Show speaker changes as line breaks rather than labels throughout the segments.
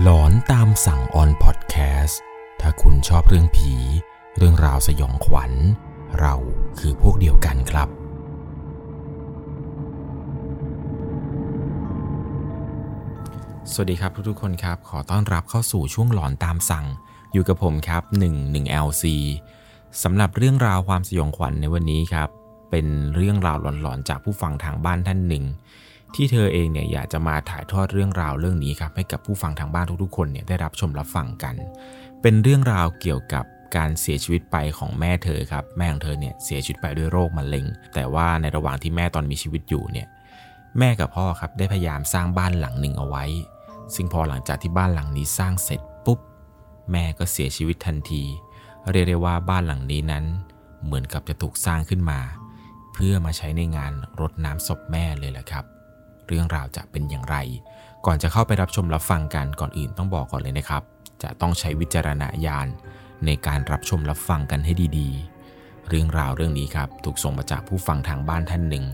หลอนตามสั่งออนพอดแคสต์ถ้าคุณชอบเรื่องผี เรื่องราวสยองขวัญ เราคือพวกเดียวกันครับ สวัสดีครับทุกๆคนครับ ขอต้อนรับเข้าสู่ช่วงหลอนตามสั่ง อยู่กับผมครับ 1 1 LC สำหรับเรื่องราวความสยองขวัญในวันนี้ครับ เป็นเรื่องราวหลอนๆจากผู้ฟังทางบ้านท่านหนึ่ง ที่เธอเองเนี่ยอยากจะมาถ่ายทอดเรื่องราวเรื่องนี้ครับให้กับผู้ฟังทางบ้านทุกๆคนเนี่ยได้รับชมรับฟังกัน เป็นเรื่องราวเกี่ยวกับการเสียชีวิตไปของแม่เธอครับ แม่ของเธอเนี่ยเสียชีวิตไปด้วยโรคมะเร็ง แต่ว่าในระหว่างที่แม่ตอนมีชีวิตอยู่เนี่ยแม่กับพ่อครับได้พยายามสร้างบ้านหลังหนึ่งเอาไว้ ซึ่งพอหลังจากที่บ้านหลังนี้สร้างเสร็จปุ๊บ แม่ก็เสียชีวิตทันที เรียกได้ว่าบ้านหลังนี้นั้น เหมือนกับจะถูกสร้างขึ้นมา เพื่อมาใช้ในงานรดน้ำศพแม่เลยแหละครับ เรื่องราวจะเป็นอย่างไร ก่อนจะเข้าไปรับชมรับฟังกันก่อนอื่นต้องบอกก่อนเลยนะครับ จะต้องใช้วิจารณญาณในการรับชมรับฟังกันให้ดีๆ เรื่องราวเรื่องนี้ครับถูกส่งมาจากผู้ฟังทางบ้านท่านหนึ่ง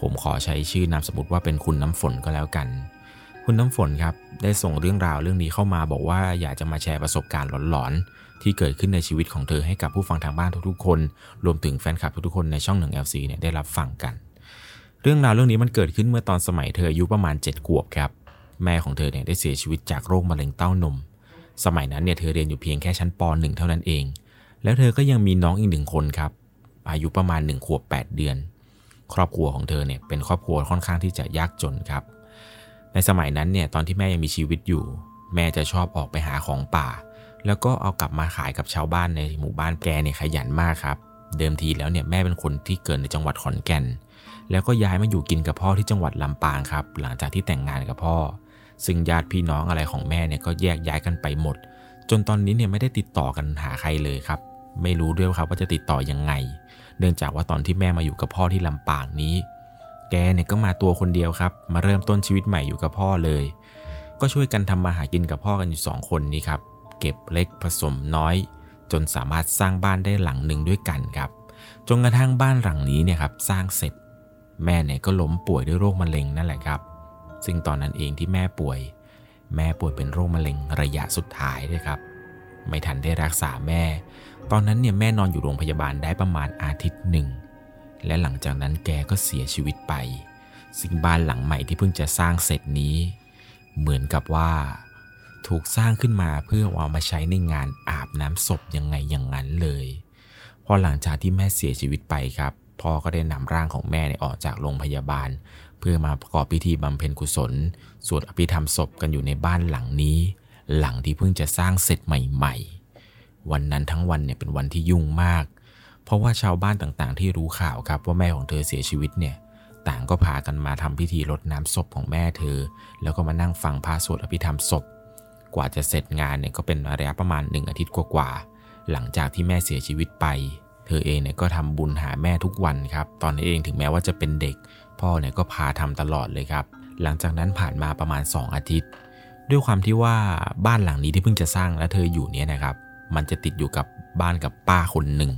ผมขอใช้ชื่อนามสมมติว่าเป็นคุณน้ำฝนก็แล้วกัน คุณน้ำฝนครับได้ส่งเรื่องราวเรื่องนี้เข้ามาบอกว่าอยากจะมาแชร์ประสบการณ์หลอนๆ ที่เกิดขึ้นในชีวิตของเธอให้กับผู้ฟังทางบ้านทุกๆคน รวมถึงแฟนคลับทุกๆคนในช่องหนึ่ง LC เนี่ยได้รับฟังกัน เรื่องราวเรื่องนี้มันเกิดขึ้นเมื่อตอนสมัยเธออายุประมาณ 7 ขวบครับ แม่ของเธอเนี่ยได้เสียชีวิตจากโรคมะเร็งเต้านม สมัยนั้นเนี่ยเธอเรียนอยู่เพียงแค่ชั้นป .1 เท่านั้นเอง แล้วเธอก็ยังมีน้องอีกหนึ่งคนครับ อายุประมาณ1ขวบ 8 เดือน ครอบครัวของเธอเนี่ยเป็นครอบครัวค่อนข้างที่จะยากจนครับ ในสมัยนั้นเนี่ยตอนที่แม่ยังมีชีวิตอยู่ แม่จะชอบออกไปหาของป่า แล้วก็เอากลับมาขายกับชาวบ้านในหมู่บ้านแกเนี่ยขยันมากครับ เดิมทีแล้วเนี่ยแม่เป็นคนที่เกิดในจังหวัดขอนแก่น แล้วก็ย้ายมาอยู่กินกับพ่อที่จังหวัดลำปางครับ หลังจากที่แต่งงานกับพ่อ ซึ่งญาติพี่น้องอะไรของแม่เนี่ยก็แยกย้ายกันไปหมด จนตอนนี้เนี่ยไม่ได้ติดต่อกันหาใครเลยครับ ไม่รู้ด้วยครับว่าจะติดต่อยังไง เนื่องจากว่าตอนที่แม่มาอยู่กับพ่อที่ลำปางนี้ แกเนี่ยก็มาตัวคนเดียวครับ มาเริ่มต้นชีวิตใหม่อยู่กับพ่อเลย ก็ช่วยกันทำมาหากินกับพ่อกันอยู่สองคนนี้ครับ เก็บเล็กผสมน้อย จนสามารถสร้างบ้านได้หลังหนึ่งด้วยกันครับ จนกระทั่งบ้านหลังนี้เนี่ยครับสร้างเสร็จ แม่เนี่ยก็ล้มป่วยด้วยโรคมะเร็งนั่นแหละครับ ซึ่งตอนนั้นเองที่แม่ป่วย แม่ป่วยเป็นโรคมะเร็งระยะสุดท้ายด้วยครับ ไม่ทันได้รักษาแม่ ตอนนั้นเนี่ยแม่นอนอยู่โรงพยาบาลได้ประมาณอาทิตย์หนึ่ง และหลังจากนั้นแกก็เสียชีวิตไป ซึ่งบ้านหลังใหม่ที่เพิ่งจะสร้างเสร็จนี้ เหมือนกับว่า ถูกสร้างขึ้นมาเพื่อเอามาใช้ในงานอาบน้ำศพยังไงอย่างนั้นเลย พอหลังจากที่แม่เสียชีวิตไปครับ พ่อก็ได้นำร่างของแม่เนี่ยออกจากโรงพยาบาล เพื่อมาประกอบพิธีบำเพ็ญกุศล สวดอภิธรรมศพกันอยู่ในบ้านหลังนี้ หลังที่เพิ่งจะสร้างเสร็จใหม่ๆ วันนั้นทั้งวันเนี่ยเป็นวันที่ยุ่งมาก เพราะว่าชาวบ้านต่างๆ ที่รู้ข่าวครับว่าแม่ของเธอเสียชีวิตเนี่ยต่างก็พากันมาทำพิธีรดน้ำศพของแม่เธอ แล้วก็มานั่งฟังพระสวดอภิธรรมศพ กว่าจะเสร็จงานเนี่ยก็เป็นระยะประมาณหนึ่งอาทิตย์กว่าๆหลังจากที่แม่เสียชีวิตไป เธอเองเนี่ยก็ทำบุญหาแม่ทุกวันครับ ตอนนี้เองถึงแม้ว่าจะเป็นเด็ก พ่อเนี่ยก็พาทำตลอดเลยครับ หลังจากนั้นผ่านมาประมาณ 2 อาทิตย์ ด้วยความที่ว่าบ้านหลังนี้ที่เพิ่งจะสร้างและเธออยู่เนี่ยนะครับ มันจะติดอยู่กับบ้านกับป้าคนหนึ่ง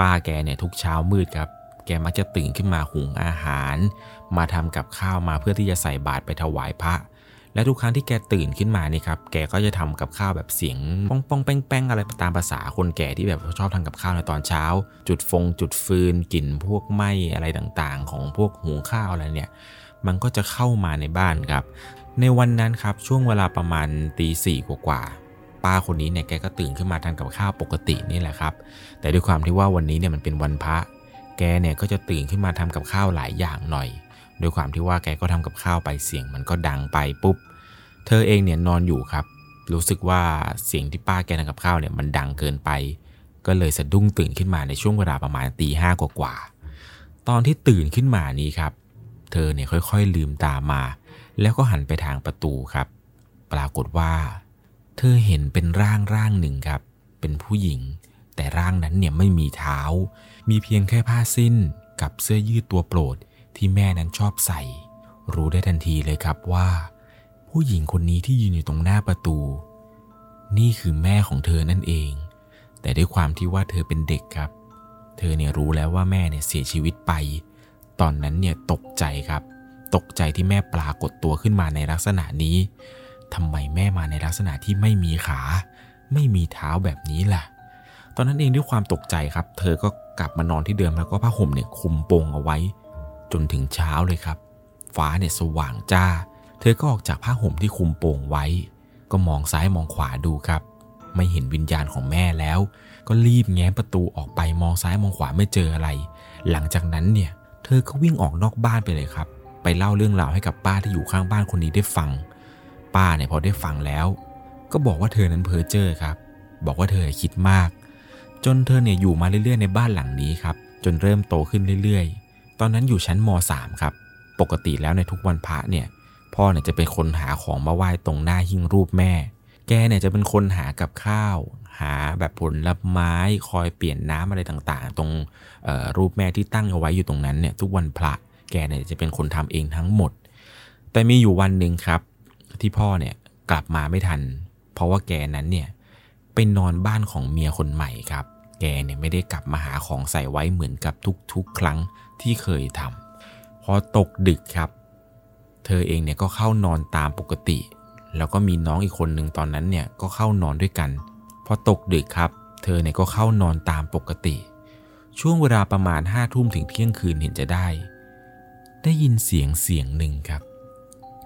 ป้าแกเนี่ยทุกเช้ามืดครับ แกมักจะตื่นขึ้นมาหุงอาหาร มาทำกับข้าวมาเพื่อที่จะใส่บาตรไปถวายพระ และทุกครั้งที่แกตื่นขึ้นมานี่ครับ แกก็จะทำกับข้าวแบบเสียงป้องป้องแป้งแป้งอะไรตามภาษาคนแก่ที่แบบชอบทำกับข้าวในตอนเช้า จุดฟง จุดฟืนกลิ่นพวกไหม้อะไรต่างๆ ของพวกหุงข้าวอะไรเนี่ย มันก็จะเข้ามาในบ้านครับ ในวันนั้นครับช่วงเวลาประมาณตีสี่กว่าป้าคนนี้เนี่ยแกก็ตื่นขึ้นมาทานกับข้าวปกตินี่แหละครับ แต่ด้วยความที่ว่าวันนี้เนี่ยมันเป็นวันพระ แกเนี่ยก็จะตื่นขึ้นมาทำกับข้าวหลายอย่างหน่อย ด้วยความที่ว่าแกก็ทำกับข้าวไปเสียงมันก็ดังไปปุ๊บ เธอเองเนี่ยนอนอยู่ครับ รู้สึกว่าเสียงที่ป้าแกทำกับข้าวเนี่ยมันดังเกินไป ก็เลยสะดุ้งตื่นขึ้นมาในช่วงเวลาประมาณตีห้ากว่าๆตอนที่ตื่นขึ้นมานี้ครับ เธอเนี่ยค่อยๆลืมตามา แล้วก็หันไปทางประตูครับ ปรากฏว่า เธอเห็นเป็นร่างร่างหนึ่งครับ เป็นผู้หญิง แต่ร่างนั้นเนี่ยไม่มีเท้า มีเพียงแค่ผ้าสิ้นกับเสื้อยืดตัวโปรด ที่แม่นั้นชอบใส่ รู้ได้ทันทีเลยครับว่า ผู้หญิงคนนี้ที่ยืนอยู่ตรงหน้าประตู นี่คือแม่ของเธอนั่นเอง แต่ด้วยความที่ว่าเธอเป็นเด็กครับ เธอเนี่ยรู้แล้วว่าแม่เนี่ยเสียชีวิตไป ตอนนั้นเนี่ยตกใจครับ ตกใจที่แม่ปรากฏตัวขึ้นมาในลักษณะนี้ทำไมแม่มาในลักษณะที่ไม่มีขา ไม่มีเท้าแบบนี้ล่ะ ตอนนั้นเองด้วยความตกใจครับ เธอก็กลับมานอนที่เดิมแล้วก็ผ้าห่มเนี่ยคุมโปงเอาไว้ จนถึงเช้าเลยครับ ฟ้าเนี่ยสว่างจ้า เธอก็ออกจากผ้าห่มที่คุมโป่งไว้ ก็มองซ้ายมองขวาดูครับ ไม่เห็นวิญญาณของแม่แล้ว ก็รีบแง้มประตูออกไปมองซ้ายมองขวาไม่เจออะไร หลังจากนั้นเนี่ย เธอก็วิ่งออกนอกบ้านไปเลยครับ ไปเล่าเรื่องราวให้กับป้าที่อยู่ข้างบ้านคนนี้ได้ฟัง ป้าเนี่ยพอได้ฟังแล้ว ก็บอกว่าเธอนั้นเพ้อเจ้อครับ บอกว่าเธอคิดมาก จนเธอเนี่ยอยู่มาเรื่อยๆในบ้านหลังนี้ครับจนเริ่มโตขึ้นเรื่อยๆ ตอนนั้นอยู่ชั้นม .3 ครับ ปกติแล้วในทุกวันพระเนี่ยพ่อเนี่ยจะเป็นคนหาของมาไหว้ตรงหน้าหิ้งรูปแม่ แกเนี่ยจะเป็นคนหากับข้าว หาแบบผลลไม้คอยเปลี่ยนน้ำอะไรต่างๆ ตรงรูปแม่ที่ตั้งเอาไว้อยู่ตรงนั้นเนี่ยทุกวันพระแกเนี่ยจะเป็นคนทำเองทั้งหมด แต่มีอยู่วันหนึ่งครับ ที่พ่อเนี่ยกลับมาไม่ทัน เพราะว่าแกนั้นเนี่ยไปนอนบ้านของเมียคนใหม่ครับ กเนี่ยไม่ได้กลับมาหาของใส่ไว้เหมือนกับทุกๆ ครั้งที่เคยทำพอตกดึกครับ เธอเองเนี่ยก็เข้านอนตามปกติ แล้วก็มีน้องอีกคนหนึ่งตอนนั้นเนี่ยก็เข้านอนด้วยกัน พอตกดึกครับ เธอเนี่ยก็เข้านอนตามปกติ ช่วงเวลาประมาณห้าทุ่มถึงเที่ยงคืนเห็นจะได้ ได้ยินเสียงเสียงหนึ่งครับ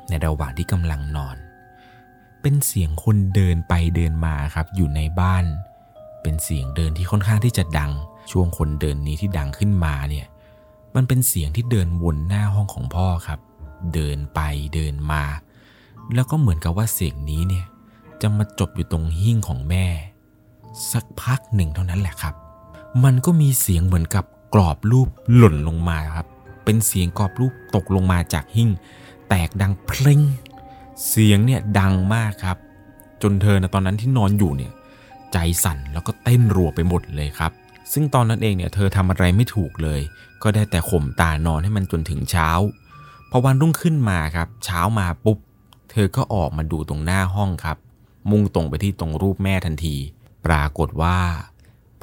ในระหว่างที่กำลังนอน เป็นเสียงคนเดินไปเดินมาครับอยู่ในบ้าน เป็นเสียงเดินที่ค่อนข้างที่จะดัง ช่วงคนเดินนี้ที่ดังขึ้นมาเนี่ย มันเป็นเสียงที่เดินวนหน้าห้องของพ่อครับ เดินไปเดินมา แล้วก็เหมือนกับว่าเสียงนี้เนี่ยจะมาจบอยู่ตรงหิ้งของแม่ สักพักหนึ่งเท่านั้นแหละครับ มันก็มีเสียงเหมือนกับกรอบรูปหล่นลงมาครับ เป็นเสียงกรอบรูปตกลงมาจากหิ้ง แตกดังเพลงเสียงเนี่ยดังมากครับ จนเธอนะตอนนั้นที่นอนอยู่เนี่ย ใจสั่นแล้วก็ ต้นรัวไปหมดเลยครับ ซึ่งตอนนั้นเองเนี่ยเธอทำอะไรไม่ถูกเลย ก็ได้แต่ข่มตานอนให้มันจนถึงเช้า พอวันรุ่งขึ้นมาครับ เช้ามาปุ๊บ เธอก็ออกมาดูตรงหน้าห้องครับ มุ่งตรงไปที่ตรงรูปแม่ทันที ปรากฏว่า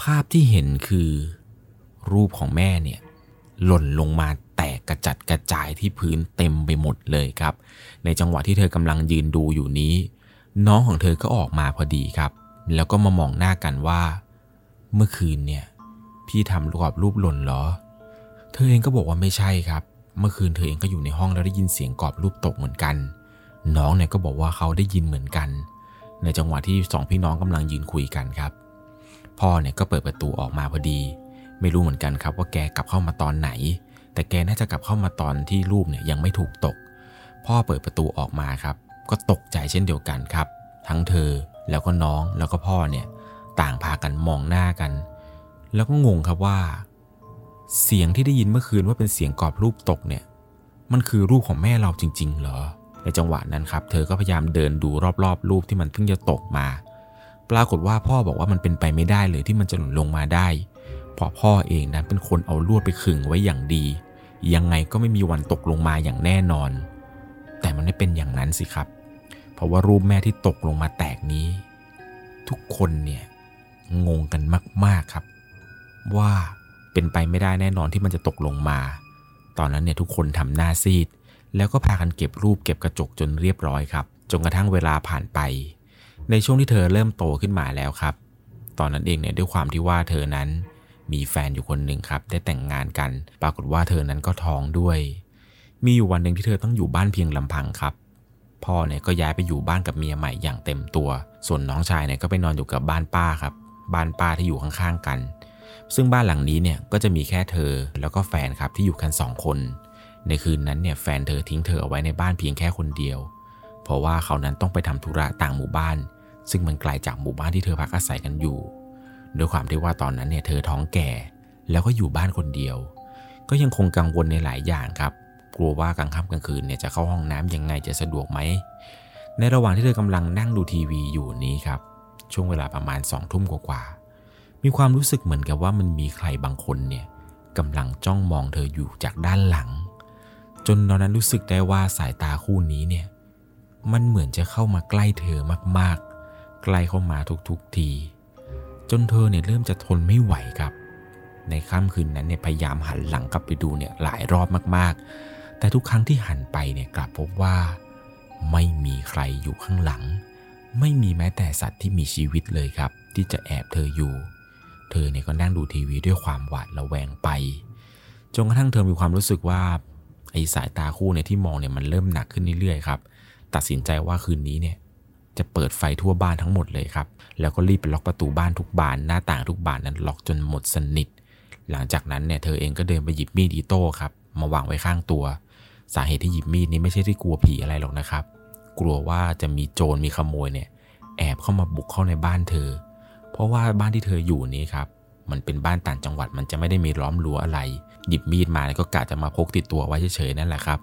ภาพที่เห็นคือ รูปของแม่เนี่ยหล่นลงมาแตกกระจัดกระจายที่พื้นเต็มไปหมดเลยครับ ในจังหวะที่เธอกำลังยืนดูอยู่นี้ น้องของเธอก็ออกมาพอดีครับ แล้วก็มามองหน้ากันว่า เมื่อคืนเนี่ย พี่ทำกรอบรูปหล่นเหรอ เธอเองก็บอกว่าไม่ใช่ครับ เมื่อคืนเธอเองก็อยู่ในห้องแล้วได้ยินเสียงกรอบรูปตกเหมือนกัน น้องเนี่ยก็บอกว่าเขาได้ยินเหมือนกัน ในจังหวะที่สองพี่น้องกำลังยืนคุยกันครับ พ่อเนี่ยก็เปิดประตูออกมาพอดี ไม่รู้เหมือนกันครับว่าแกกลับเข้ามาตอนไหน แต่แกน่าจะกลับเข้ามาตอนที่รูปเนี่ยยังไม่ถูกตก พ่อเปิดประตูออกมาครับ ก็ตกใจเช่นเดียวกันครับ ทั้งเธอ แล้วก็น้องแล้วก็พ่อเนี่ยต่างพากันมองหน้ากัน แล้วก็งงครับว่า เสียงที่ได้ยินเมื่อคืนว่าเป็นเสียงกรอบรูปตกเนี่ย มันคือรูปของแม่เราจริง ๆ เหรอ ในจังหวะนั้นครับ เธอก็พยายามเดินดูรอบๆ รูปที่มันเพิ่งจะตกมา ปรากฏว่าพ่อบอกว่ามันเป็นไปไม่ได้เลยที่มันจะหล่นลงมาได้เพราะพ่อเองนั้นเป็นคนเอาลวดไปขึงไว้อย่างดี ยังไงก็ไม่มีวันตกลงมาอย่างแน่นอน แต่มันไม่เป็นอย่างนั้นสิครับ เพราะว่ารูปแม่ที่ตกลงมาแตกนี้ ทุกคนเนี่ยงงกันมาก ๆครับ ว่าเป็นไปไม่ได้แน่นอนที่มันจะตกลงมา ตอนนั้นเนี่ยทุกคนทำหน้าซีด แล้วก็พากันเก็บรูปเก็บกระจกจนเรียบร้อยครับจนกระทั่งเวลาผ่านไป ในช่วงที่เธอเริ่มโตขึ้นมาแล้วครับ ตอนนั้นเองเนี่ยด้วยความที่ว่าเธอนั้นมีแฟนอยู่คนหนึ่งครับ ได้แต่งงานกัน ปรากฏว่าเธอนั้นก็ท้องด้วย มีอยู่วันหนึ่งที่เธอต้องอยู่บ้านเพียงลำพังครับ พ่อเนี่ยก็ย้ายไปอยู่บ้านกับเมียใหม่อย่างเต็มตัว ส่วนน้องชายเนี่ยก็ไปนอนอยู่กับบ้านป้าครับ บ้านป้าที่อยู่ข้างๆกัน ซึ่งบ้านหลังนี้เนี่ยก็จะมีแค่เธอแล้วก็แฟนครับที่อยู่กันสองคน ในคืนนั้นเนี่ยแฟนเธอทิ้งเธอเอาไว้ในบ้านเพียงแค่คนเดียว เพราะว่าเขานั้นต้องไปทำธุระต่างหมู่บ้าน ซึ่งมันไกลจากหมู่บ้านที่เธอพักอาศัยกันอยู่ด้วยความที่ว่าตอนนั้นเนี่ยเธอท้องแก่ แล้วก็อยู่บ้านคนเดียว ก็ยังคงกังวลในหลายอย่างครับ กลัวว่ากลางค่ำกลางคืนเนี่ยจะเข้าห้องน้ำยังไงจะสะดวกไหม ในระหว่างที่เธอกำลังนั่งดูทีวีอยู่นี้ครับ ช่วงเวลาประมาณสองทุ่มกว่าๆมีความรู้สึกเหมือนกับว่ามันมีใครบางคนเนี่ยกำลังจ้องมองเธออยู่จากด้านหลัง จนตอนนั้นรู้สึกได้ว่าสายตาคู่นี้เนี่ยมันเหมือนจะเข้ามาใกล้เธอมากๆ ใกล้เข้ามาทุกๆที จนเธอเนี่ยเริ่มจะทนไม่ไหวครับ ในค่ำคืนนั้นเนี่ยพยายามหันหลังกลับไปดูเนี่ยหลายรอบมากๆ แต่ทุกครั้งที่หันไปเนี่ยกลับพบว่า ไม่มีใครอยู่ข้างหลัง ไม่มีแม้แต่สัตว์ที่มีชีวิตเลยครับ ที่จะแอบเธออยู่ เธอเนี่ยก็นั่งดูทีวีด้วยความหวาดระแวงไปจนกระทั่งเธอมีความรู้สึกว่าไอ้สายตาคู่เนี่ยที่มองเนี่ยมันเริ่มหนักขึ้นเรื่อยๆครับ ตัดสินใจว่าคืนนี้เนี่ยจะเปิดไฟทั่วบ้านทั้งหมดเลยครับ แล้วก็รีบไปล็อกประตูบ้านทุกบานหน้าต่างทุกบานนั้นล็อกจนหมดสนิท หลังจากนั้นเนี่ยเธอเองก็เดินไปหยิบมีดอีโต้ครับมาวางไว้ข้างตัว สาเหตุที่หยิบมีดนี้ไม่ใช่ที่กลัวผีอะไรหรอกนะครับ กลัวว่าจะมีโจรมีขโมยเนี่ย แอบเข้ามาบุกเข้าในบ้านเธอ เพราะว่าบ้านที่เธออยู่นี้ครับ มันเป็นบ้านต่างจังหวัดมันจะไม่ได้มีล้อมรั้วอะไร หยิบมีดมาแล้วก็กะจะมาพกติดตัวไว้เฉยๆนั่นแหละครับ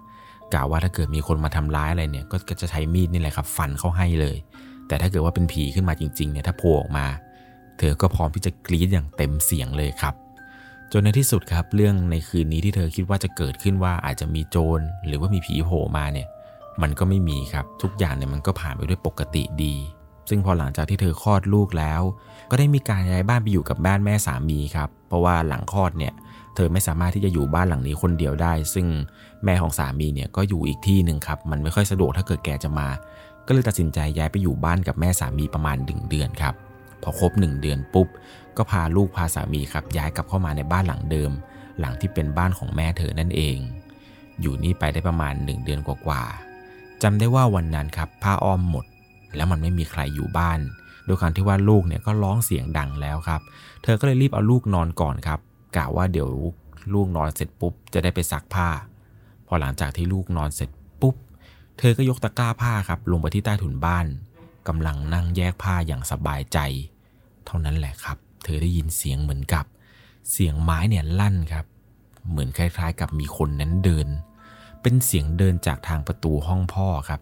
กะว่าถ้าเกิดมีคนมาทำร้ายอะไรเนี่ย ก็จะใช้มีดนี่แหละครับ ฟันเข้าให้เลย แต่ถ้าเกิดว่าเป็นผีขึ้นมาจริงๆเนี่ยถ้าโผล่ออกมา เธอก็พร้อมที่จะกรี๊ดอย่างเต็มเสียงเลยครับ จนในที่สุดครับเรื่องในคืนนี้ที่เธอคิดว่าจะเกิดขึ้นว่าอาจจะมีโจรหรือว่ามีผีโผล่มาเนี่ย มันก็ไม่มีครับทุกอย่างเนี่ยมันก็ผ่านไปด้วยปกติดี ซึ่งพอหลังจากที่เธอคลอดลูกแล้ว ก็ได้มีการย้ายบ้านไปอยู่กับบ้านแม่สามีครับ เพราะว่าหลังคลอดเนี่ย เธอไม่สามารถที่จะอยู่บ้านหลังนี้คนเดียวได้ ซึ่งแม่ของสามีเนี่ยก็อยู่อีกที่หนึ่งครับ มันไม่ค่อยสะดวกถ้าเกิดแกจะมา ก็เลยตัดสินใจย้ายไปอยู่บ้านกับแม่สามีประมาณหนึ่งเดือนครับพอครบหนึ่งเดือนปุ๊บ ก็พาลูกพาสามีครับย้ายกลับเข้ามาในบ้านหลังเดิม หลังที่เป็นบ้านของแม่เธอนั่นเอง อยู่นี่ไปได้ประมาณหนึ่งเดือนกว่าๆจำได้ว่าวันนั้นครับผ้าอ้อมหมด แล้วมันไม่มีใครอยู่บ้านโดยการที่ว่าลูกเนี่ยก็ร้องเสียงดังแล้วครับ เธอก็เลยรีบเอาลูกนอนก่อนครับกะว่าเดี๋ยวลูกนอนเสร็จปุ๊บจะได้ไปซักผ้า พอหลังจากที่ลูกนอนเสร็จปุ๊บ เธอก็ยกตะกร้าผ้าครับลงไปที่ใต้ถุนบ้านกำลังนั่งแยกผ้าอย่างสบายใจ เท่านั้นแหละครับ เธอได้ยินเสียงเหมือนกับ เสียงไม้เนี่ยลั่นครับ เหมือนคล้ายๆ กับมีคนนั้นเดิน เป็นเสียงเดินจากทางประตูห้องพ่อครับ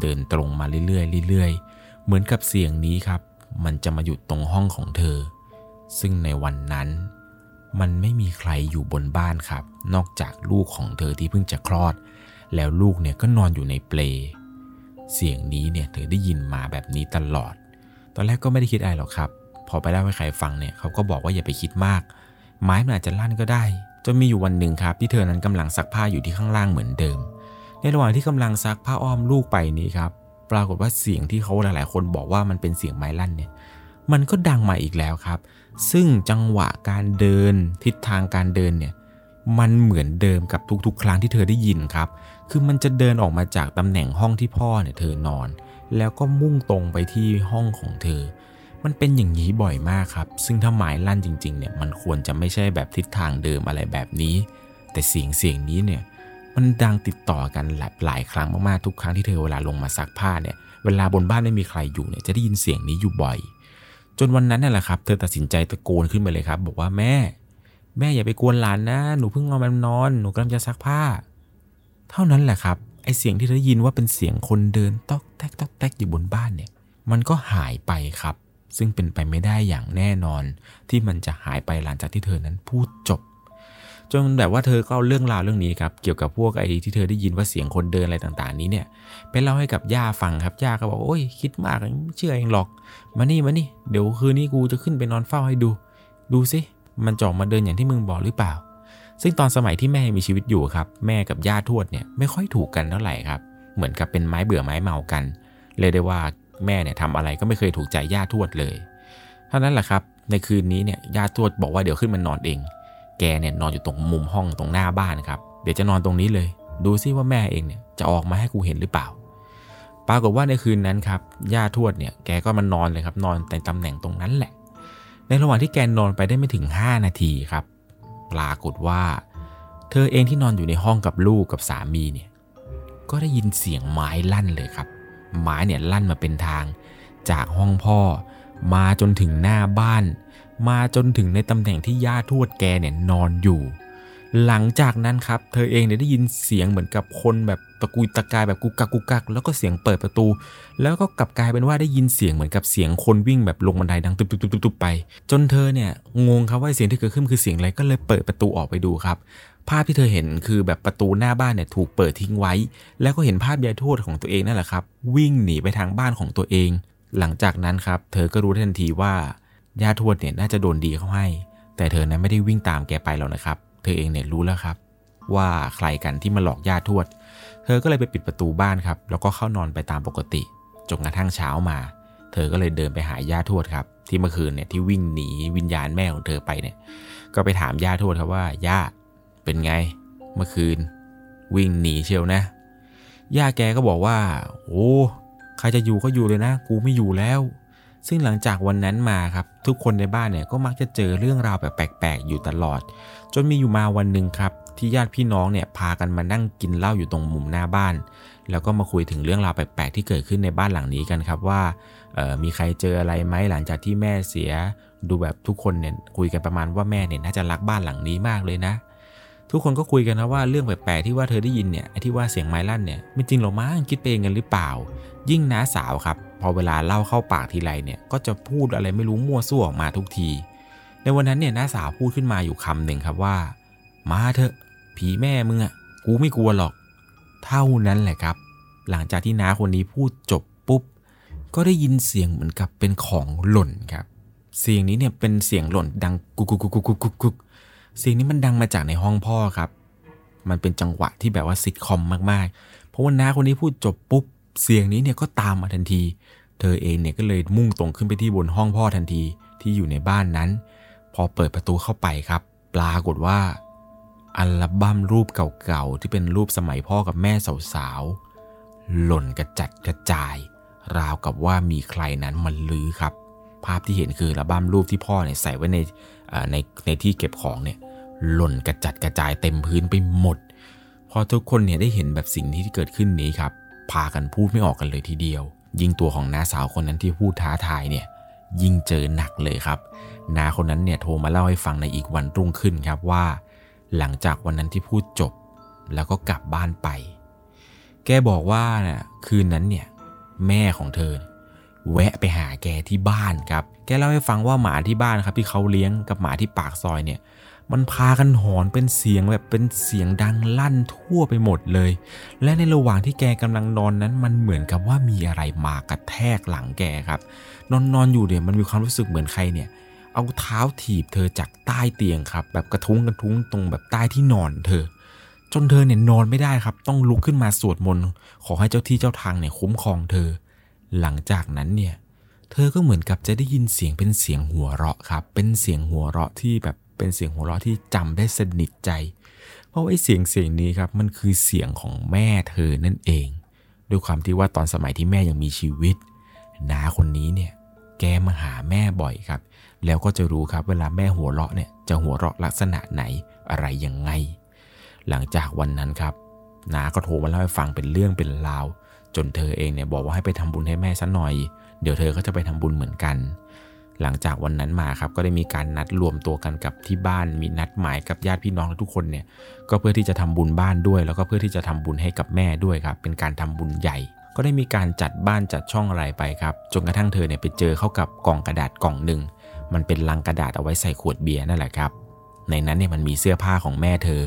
เดินตรงมาเรื่อยๆเรื่อยๆ เหมือนกับเสียงนี้ครับ มันจะมาหยุดตรงห้องของเธอ ซึ่งในวันนั้น มันไม่มีใครอยู่บนบ้านครับ นอกจากลูกของเธอที่เพิ่งจะคลอด แล้วลูกเนี่ยก็นอนอยู่ในเปลเสียงนี้เนี่ยเธอได้ยินมาแบบนี้ตลอด ตอนแรกก็ไม่ได้คิดอะไรหรอกครับ พอไปเล่าให้ใครฟังเนี่ยเขาก็บอกว่าอย่าไปคิดมาก ไม้มันอาจจะลั่นก็ได้จนมีอยู่วันหนึ่งครับ ที่เธอนั้นกำลังซักผ้าอยู่ที่ข้างล่างเหมือนเดิม ในระหว่างที่กำลังซักผ้าอ้อมลูกไปนี้ครับปรากฏว่าเสียงที่เขาหลาย ๆ คนบอกว่ามันเป็นเสียงไม้ลั่นเนี่ยมันก็ดังมาอีกแล้วครับ ซึ่งจังหวะการเดินทิศทางการเดินเนี่ยมันเหมือนเดิมกับทุกๆ ครั้งที่เธอได้ยินครับ คือมันจะเดินออกมาจากตำแหน่งห้องที่พ่อเนี่ยเธอนอน แล้วก็มุ่งตรงไปที่ห้องของเธอ มันเป็นอย่างนี้บ่อยมากครับ ซึ่งถ้าหมายลั่นจริงๆเนี่ยมันควรจะไม่ใช่แบบทิศทางเดิมอะไรแบบนี้ แต่เสียงเสียงนี้เนี่ยมันดังติดต่อกันหลายหลายครั้งมากๆทุกครั้งที่เธอเวลาลงมาซักผ้าเนี่ยเวลาบนบ้านไม่มีใครอยู่เนี่ยจะได้ยินเสียงนี้อยู่บ่อย จนวันนั้นนั่นแหละครับ เธอตัดสินใจตะโกนขึ้นไปเลยครับ บอกว่าแม่ แม่อย่าไปกวนหลานนะ หนูเพิ่งนอนมันนอนหนูกำลังจะซักผ้า เท่านั้นแหละครับไอเสียงที่เธอได้ยินว่าเป็นเสียงคนเดินตอกแทกตอกแทกอยู่บนบ้านเนี่ย มันก็หายไปครับ ซึ่งเป็นไปไม่ได้อย่างแน่นอน ที่มันจะหายไปหลังจากที่เธอนั้นพูดจบจนแบบว่าเธอก็เอาเรื่องราวเรื่องนี้ครับเกี่ยวกับพวกไอ้ที่เธอได้ยินว่าเสียงคนเดินอะไรต่างๆ นี้เนี่ยไปเล่าให้กับย่าฟังครับย่าก็บอกโอ้ยคิดมากไม่เชื่อเองหรอก มานี่มานี่เดี๋ยวคืนนี้กูจะขึ้นไปนอนเฝ้าให้ดู ดูสิมันจอกมาเดินอย่างที่มึงบอกหรือเปล่า ซึ่งตอนสมัยที่แม่มีชีวิตอยู่ครับ แม่กับย่าทวดเนี่ยไม่ค่อยถูกกันเท่าไหร่ครับ เหมือนกับเป็นไม้เบื่อไม้เมากันเลยได้ว่า แม่เนี่ยทำอะไรก็ไม่เคยถูกใจย่าทวดเลยเท่านั้นแหละครับในคืนนี้เนี่ยย่าทวดบอกว่าเดี๋ยวขึ้นมานอนเอง แกเนี่ยนอนอยู่ตรงมุมห้องตรงหน้าบ้านครับเดี๋ยวจะนอนตรงนี้เลย ดูซิว่าแม่เองเนี่ยจะออกมาให้กูเห็นหรือเปล่า ปรากฏว่าในคืนนั้นครับย่าทวดเนี่ยแกก็มานอนเลยครับนอนในตำแหน่งตรงนั้นแหละ ในระหว่างที่แกนอนไปได้ไม่ถึง 5 นาทีครับ ปรากฏว่า เธอเองที่นอนอยู่ในห้องกับลูกกับสามีเนี่ยก็ได้ยินเสียงไม้ลั่นเลยครับ ไม้เนี่ยลั่นมาเป็นทาง จากห้องพ่อ มาจนถึงหน้าบ้าน มาจนถึงในตำแหน่งที่ย่าทวดแกเนี่ยนอนอยู่ หลังจากนั้นครับ เธอเองเนี่ยได้ยินเสียงเหมือนกับคนแบบ ตะกุยตะกายแบบกุกกักกุกกักแล้วก็เสียงเปิดประตู แล้วก็กลับกลายเป็นว่าได้ยินเสียงเหมือนกับเสียงคนวิ่งแบบลงบันไดดังตุบตุบตุบตุบไป จนเธอเนี่ยงงครับว่าเสียงที่เกิดขึ้นคือเสียงอะไรก็เลยเปิดประตูออกไปดูครับภาพที่เธอเห็นคือแบบประตูหน้าบ้านเนี่ยถูกเปิดทิ้งไว้ แล้วก็เห็นภาพยายทวดของตัวเองนั่นแหละครับ วิ่งหนีไปทางบ้านของตัวเอง หลังจากนั้นครับ เธอก็รู้ทันทีว่าย่าทวดเนี่ยน่าจะโดนดีเขาให้ แต่เธอนั้นไม่ได้วิ่งตามแกไปหรอกนะครับ เธอเองเนี่ยรู้แล้วครับ ว่าใครกันที่มาหลอกย่าทวด ธธอก็เลยไปปิดประตูบ้านครับ แล้วก็เข้านอนไปตามปกติจนกระทั่งเช้ามา เธอก็เลยเดินไปหาย่าทวดครับ ที่เมื่อคืนเนี่ยที่วิ่งหนีวิญญาณแม่ของเธอไปเนี่ย ก็ไปถามย่าทวดครับว่าย่าเป็นไงเมื่อคืน วิ่งหนีเชียวนะย่าแกก็บอกว่า โอ้ใครจะอยู่ก็อยู่เลยนะ กูไม่อยู่แล้ว ซึ่งหลังจากวันนั้นมาครับ ทุกคนในบ้านเนี่ยก็มักจะเจอเรื่องราวแบบแปลกๆอยู่ตลอด จนมีอยู่มาวันหนึ่งครับ ที่ญาติพี่น้องเนี่ยพากันมานั่งกินเหล้าอยู่ตรงมุมหน้าบ้าน แล้วก็มาคุยถึงเรื่องราวแปลกๆที่เกิดขึ้นในบ้านหลังนี้กันครับว่ามีใครเจออะไรไหมหลังจากที่แม่เสียดูแบบทุกคนเนี่ยคุยกันประมาณว่าแม่เนี่ยน่าจะรักบ้านหลังนี้มากเลยนะ ทุกคนก็คุยกันนะว่าเรื่องแปลกๆที่ว่าเธอได้ยินเนี่ยไอ้ที่ว่าเสียงไม้ลั่นเนี่ยไม่จริงหรอมั้งคิดไปเองกันหรือเปล่า ยิ่งน้าสาวครับ พอเวลาเล่าเข้าปากทีไรเนี่ยก็จะพูดอะไรไม่รู้มั่วซั่วออกมาทุกที ในวันนั้นเนี่ยน้าสาวพูดขึ้นมาอยู่คำหนึ่งครับว่า มาเถอะ ผีแม่มึงอะ่ะกูไม่กลัวหรอก เท่านั้นแหละครับ หลังจากที่น้าคนนี้พูดจบปุ๊บ ก็ได้ยินเสียงเหมือนกับเป็นของหล่นครับ เสียงนี้เนี่ยเป็นเสียงหล่นดังกุกกุกกุกกุกกุกกุกเสียงนี้มันดังมาจากในห้องพ่อครับ มันเป็นจังหวะที่แบบว่าซิทคอมมากๆ เพราะว่าน้าคนนี้พูดจบปุ๊บ เสียงนี้เนี่ยก็ตามมาทันที เธอเองเนี่ยก็เลยมุ่งตรงขึ้นไปที่บนห้องพ่อทันทีที่อยู่ในบ้านนั้น พอเปิดประตูเข้าไปครับ ปรากฏว่า อัลบั้มรูปเก่าๆ ที่เป็นรูปสมัยพ่อกับแม่สาวๆ หล่นกระจัดกระจาย ราวกับว่ามีใครนั้นมันลื้อครับ ภาพที่เห็นคืออัลบั้มรูปที่พ่อเนี่ยใส่ไว้ในในในที่เก็บของเนี่ยหล่นกระจัดกระจายเต็มพื้นไปหมด พอทุกคนเนี่ยได้เห็นแบบสิ่งที่เกิดขึ้นนี้ครับ พากันพูดไม่ออกกันเลยทีเดียว ยิ่งตัวของน้าสาวคนนั้นที่พูดท้าทายเนี่ยยิ่งเจอหนักเลยครับน้าคนนั้นเนี่ยโทรมาเล่าให้ฟังในอีกวันรุ่งขึ้นครับว่า หลังจากวันนั้นที่พูดจบ แล้วก็กลับบ้านไป แกบอกว่านะ่ะคืนนั้นเนี่ยแม่ของเธอ แวะไปหาแกที่บ้านครับ แกเล่าให้ฟังว่าหมาที่บ้านครับ ที่เขาเลี้ยงกับหมาที่ปากซอยเนี่ย มันพากันหอนเป็นเสียงแบบเป็นเสียงดังลั่นทั่วไปหมดเลย และในระหว่างที่แกกำลังนอนนั้น มันเหมือนกับว่ามีอะไรมากระแทกหลังแกครับ นอนนอนอยู่เนี่ยมันมีความรู้สึกเหมือนใครเนี่ย เอาเท้าถีบเธอจากใต้เตียงครับ แบบกระทุ้งกระทุ้งตรงแบบใต้ที่นอนเธอ จนเธอเนี่ยนอนไม่ได้ครับ ต้องลุกขึ้นมาสวดมนต์ขอให้เจ้าที่เจ้าทางเนี่ยคุ้มครองเธอ หลังจากนั้นเนี่ย เธอก็เหมือนกับจะได้ยินเสียงเป็นเสียงหัวเราะครับ เป็นเสียงหัวเราะที่แบบเป็นเสียงหัวเราะที่จำได้สนิทใจ เพราะไอ้เสียงเสียงนี้ครับมันคือเสียงของแม่เธอนั่นเอง ด้วยความที่ว่าตอนสมัยที่แม่ยังมีชีวิตน้าคนนี้เนี่ยแกมาหาแม่บ่อยครับ แล้วก็จะรู้ครับเวลาแม่หัวเราะเนี่ยจะหัวเราะลักษณะไหนอะไรยังไง หลังจากวันนั้นครับนาก็โทรมาเล่าให้ฟังเป็นเรื่องเป็นราว จนเธอเองเนี่ยบอกว่าให้ไปทำบุญให้แม่ซะหน่อย เดี๋ยวเธอก็จะไปทำบุญเหมือนกัน หลังจากวันนั้นมาครับก็ได้มีการนัดรวมตัวกันกับที่บ้าน มีนัดหมายกับญาติพี่น้องทุกคนเนี่ยก็เพื่อที่จะทำบุญบ้านด้วย แล้วก็เพื่อที่จะทำบุญให้กับแม่ด้วยครับ เป็นการทำบุญใหญ่ ก็ได้มีการจัดบ้านจัดช่องอะไรไปครับ จนกระทั่งเธอเนี่ยไปเจอเข้ากับกล่องกระดาษกล่องหนึ่ง มันเป็นลังกระดาษเอาไว้ใส่ขวดเบียร์นั่นแหละครับ ในนั้นเนี่ยมันมีเสื้อผ้าของแม่เธอ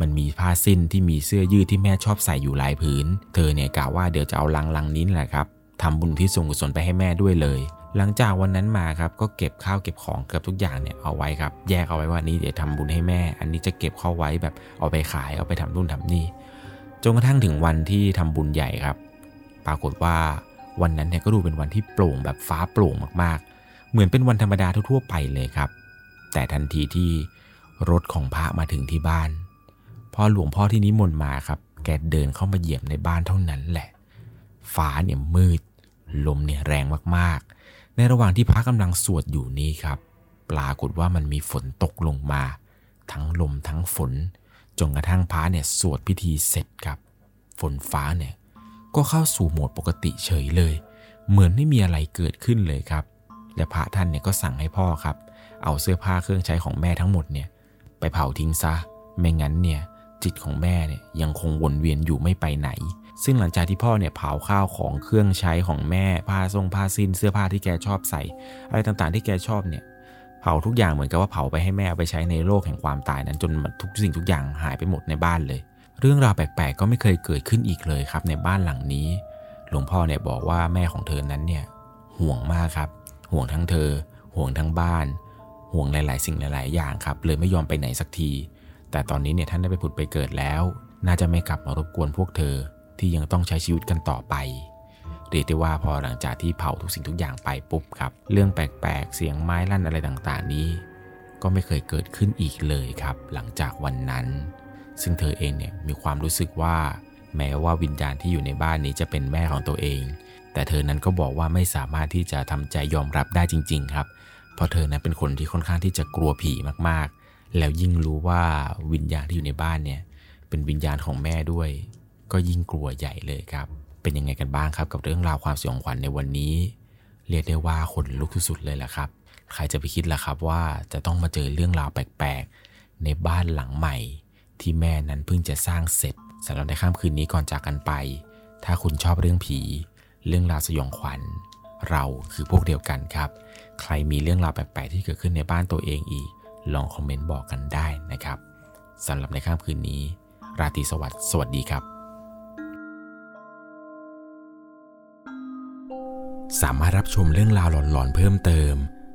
มันมีผ้าสิ้นที่มีเสื้อยืดที่แม่ชอบใส่อยู่หลายผืน เธอเนี่ยกล่าวว่าเดี๋ยวจะเอาลังลังนี้แหละครับทำบุญที่ส่งกุศลไปให้แม่ด้วยเลย หลังจากวันนั้นมาครับก็เก็บข้าวเก็บของเกือบทุกอย่างเนี่ยเอาไว้ครับ แยกเอาไว้ว่านี้เดี๋ยวทำบุญให้แม่ อันนี้จะเก็บเข้าไว้แบบเอาไปขายเอาไปทำนู่นทำนี่ จนกระทั่งถึงวันที่ทำบุญใหญ่ครับ ปรากฏว่าวันนั้นเนี่ยก็ดูเป็นวันที่โปร่งแบบฟ้าโปร่งมากๆ เหมือนเป็นวันธรรมดาทั่วๆไปเลยครับ แต่ทันทีที่รถของพระมาถึงที่บ้านพอหลวงพ่อที่นิมนต์มาครับ แกเดินเข้ามาเหยียบในบ้านเท่านั้นแหละฟ้าเนี่ยมืด ลมเนี่ยแรงมากๆ ในระหว่างที่พระกำลังสวดอยู่นี้ครับ ปรากฏว่ามันมีฝนตกลงมา ทั้งลมทั้งฝนจนกระทั่งพระเนี่ยสวดพิธีเสร็จครับ ฝนฟ้าเนี่ยก็เข้าสู่โหมดปกติเฉยเลย เหมือนไม่มีอะไรเกิดขึ้นเลยครับ และพระท่านเนี่ยก็สั่งให้พ่อครับ เอาเสื้อผ้าเครื่องใช้ของแม่ทั้งหมดเนี่ยไปเผาทิ้งซะ ไม่งั้นเนี่ยจิตของแม่เนี่ยยังคงวนเวียนอยู่ไม่ไปไหน ซึ่งหลังจากที่พ่อเนี่ยเผาข้าวของเครื่องใช้ของแม่ผ้าทรงผ้าสิ้นเสื้อผ้าที่แกชอบใส่ อะไรต่างๆที่แกชอบเนี่ยเผาทุกอย่างเหมือนกับว่าเผาไปให้แม่ไปใช้ในโลกแห่งความตายนั้นจนทุกสิ่งทุกอย่างหายไปหมดในบ้านเลย เรื่องราวแปลกๆก็ไม่เคยเกิดขึ้นอีกเลยครับในบ้านหลังนี้ หลวงพ่อเนี่ยบอกว่าแม่ของเธอนั้นเนี่ยห่วงมากครับ ห่วงทั้งเธอ ห่วงทั้งบ้าน ห่วงหลาย ๆ สิ่งหลาย ๆ อย่างครับ เลยไม่ยอมไปไหนสักที แต่ตอนนี้เนี่ยท่านได้ไปผุดไปเกิดแล้ว น่าจะไม่กลับมารบกวนพวกเธอที่ยังต้องใช้ชีวิตกันต่อไปเรียกได้ว่าพอหลังจากที่เผาทุกสิ่งทุกอย่างไปปุ๊บครับ เรื่องแปลกๆ เสียงไม้ลั่นอะไรต่างๆ นี้ ก็ไม่เคยเกิดขึ้นอีกเลยครับ หลังจากวันนั้น ซึ่งเธอเองเนี่ยมีความรู้สึกว่า แม้ว่าวิญญาณที่อยู่ในบ้านนี้จะเป็นแม่ของตัวเอง แต่เธอนั้นก็บอกว่าไม่สามารถที่จะทำใจยอมรับได้จริง ๆ ครับ เพราะเธอนั้นเป็นคนที่ค่อนข้างที่จะกลัวผีมากๆ แล้วยิ่งรู้ว่าวิญญาณที่อยู่ในบ้านเนี่ย เป็นวิญญาณของแม่ด้วย ก็ยิ่งกลัวใหญ่เลยครับ เป็นยังไงกันบ้างครับกับเรื่องราวความสยองขวัญในวันนี้ เรียกได้ว่าขนลุกสุดๆเลยแหละครับ ใครจะไปคิดล่ะครับว่าจะต้องมาเจอเรื่องราวแปลกๆ ในบ้านหลังใหม่ ที่แม่นั้นเพิ่งจะสร้างเสร็จสำหรับในค่ำคืนนี้ก่อนจากกันไป ถ้าคุณชอบเรื่องผี เรื่องราวสยองขวัญ เราคือพวกเดียวกันครับ ใครมีเรื่องราวแปลกๆที่เกิดขึ้นในบ้านตัวเองอีก ลองคอมเมนต์บอกกันได้นะครับสำหรับในค่ำคืนนี้ ราตรีสวัสดิ์สวัสดีครับ สามารถรับชมเรื่องราวหลอนๆเพิ่มเติม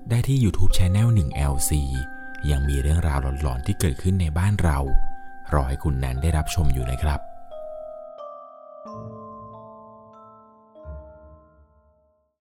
ได้ที่ YouTube c h anel 1 LC ยังมีเรื่องราวหลอนๆที่เกิดขึ้นในบ้านเรา รอให้คุณนันได้รับชมอยู่นะครับ